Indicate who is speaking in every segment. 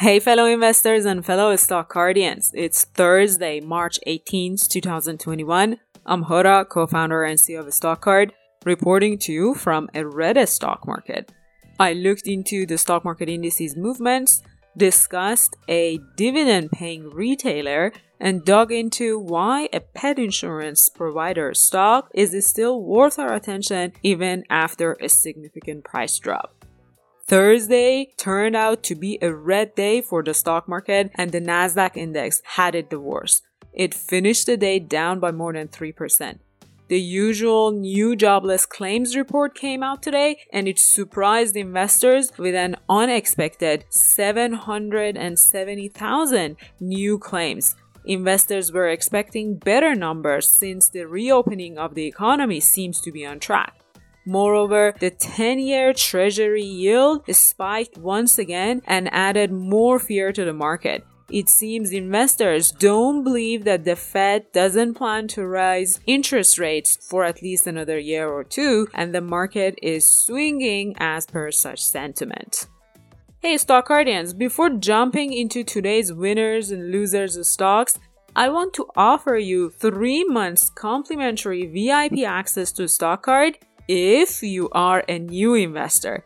Speaker 1: Hey, fellow investors and fellow stock guardians. It's Thursday, March 18th, 2021. I'm Hoda, co-founder and CEO of StockCard, reporting to you from a Reddit stock market. I looked into the stock market indices movements, discussed a dividend paying retailer, and dug into why a pet insurance provider stock is still worth our attention even after a significant price drop. Thursday turned out to be a red day for the stock market and the Nasdaq index had it the worst. It finished the day down by more than 3%. The usual new jobless claims report came out today and it surprised investors with an unexpected 770,000 new claims. Investors were expecting better numbers since the reopening of the economy seems to be on track. Moreover, the 10 year treasury yield spiked once again and added more fear to the market. It seems investors don't believe that the Fed doesn't plan to raise interest rates for at least another year or two, and the market is swinging as per such sentiment. Hey, stock guardians, before jumping into today's winners and losers of stocks, I want to offer you three months complimentary VIP access to StockCard if you are a new investor.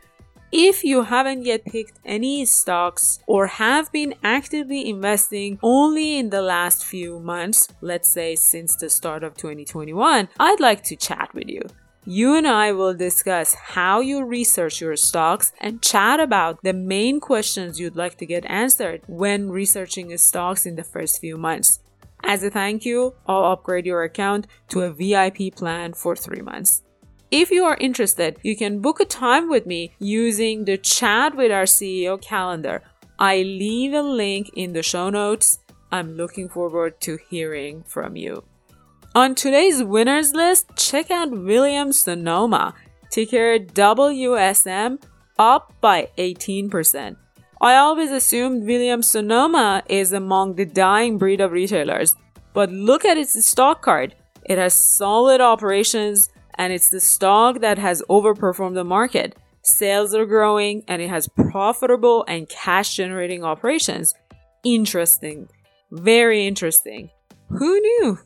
Speaker 1: If you haven't yet picked any stocks or have been actively investing only in the last few months, let's say since the start of 2021, I'd like to chat with you. You and I will discuss how you research your stocks and chat about the main questions you'd like to get answered when researching stocks in the first few months. As a thank you, I'll upgrade your account to a VIP plan for three months. If you are interested, you can book a time with me using the chat with our CEO calendar. I leave a link in the show notes. I'm looking forward to hearing from you. On today's winners list, check out Williams Sonoma, ticker WSM, up by 18%. I always assumed Williams Sonoma is among the dying breed of retailers, but look at its stock card. It has solid operations, and it's the stock that has overperformed the market. Sales are growing and it has profitable and cash generating operations. Interesting. Very interesting. Who knew?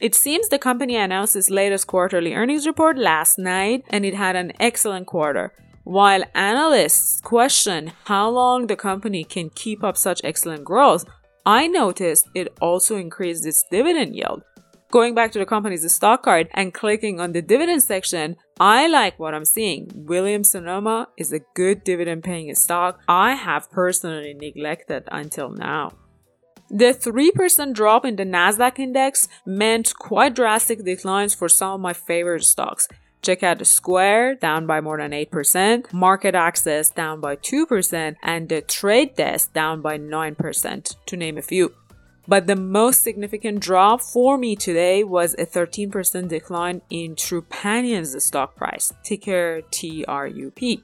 Speaker 1: It seems the company announced its latest quarterly earnings report last night and it had an excellent quarter. While analysts question how long the company can keep up such excellent growth, I noticed it also increased its dividend yield. Going back to the company's stock card and clicking on the dividend section, I like what I'm seeing. Williams Sonoma is a good dividend paying stock I have personally neglected until now. The 3% drop in the Nasdaq index meant quite drastic declines for some of my favorite stocks. Check out Square, down by more than 8%, MarketAxess, down by 2%, and the Trade Desk, down by 9%, to name a few. But the most significant drop for me today was a 13% decline in Trupanion's stock price, ticker TRUP.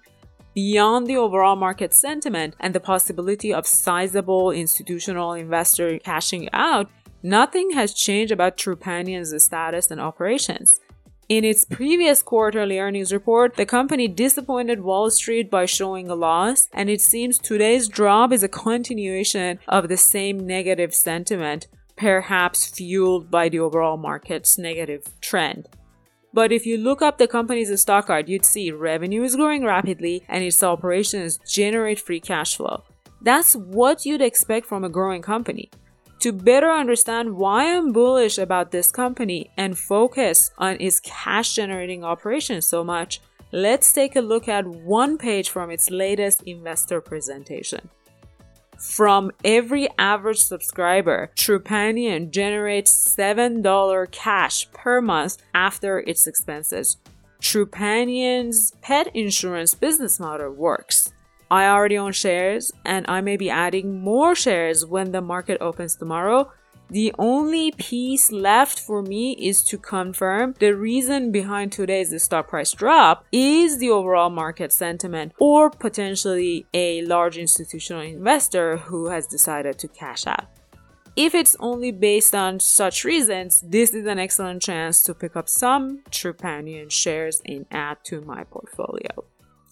Speaker 1: Beyond the overall market sentiment and the possibility of sizable institutional investor cashing out, nothing has changed about Trupanion's status and operations. In its previous quarterly earnings report, the company disappointed Wall Street by showing a loss, and it seems today's drop is a continuation of the same negative sentiment, perhaps fueled by the overall market's negative trend. But if you look up the company's stock card, you'd see revenue is growing rapidly and its operations generate free cash flow. That's what you'd expect from a growing company. To better understand why I'm bullish about this company and focus on its cash generating operations so much, let's take a look at one page from its latest investor presentation. From every average subscriber, Trupanion generates $7 cash per month after its expenses. Trupanion's pet insurance business model works. I already own shares and I may be adding more shares when the market opens tomorrow. The only piece left for me is to confirm the reason behind today's stock price drop is the overall market sentiment or potentially a large institutional investor who has decided to cash out. If it's only based on such reasons, this is an excellent chance to pick up some Trupanion shares and add to my portfolio.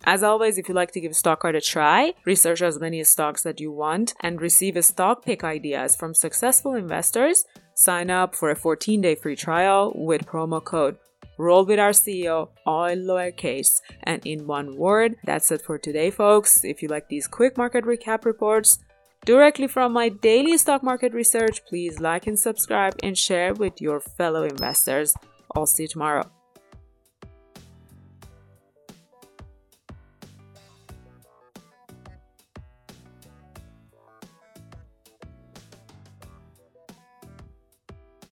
Speaker 1: As always, if you'd like to give StockCard a try, research as many stocks that you want, and receive stock pick ideas from successful investors, sign up for a 14 day free trial with promo code roll with our CEO, all lowercase and in one word. That's it for today, folks. If you like these quick market recap reports directly from my daily stock market research, please like and subscribe and share with your fellow investors. I'll see you tomorrow.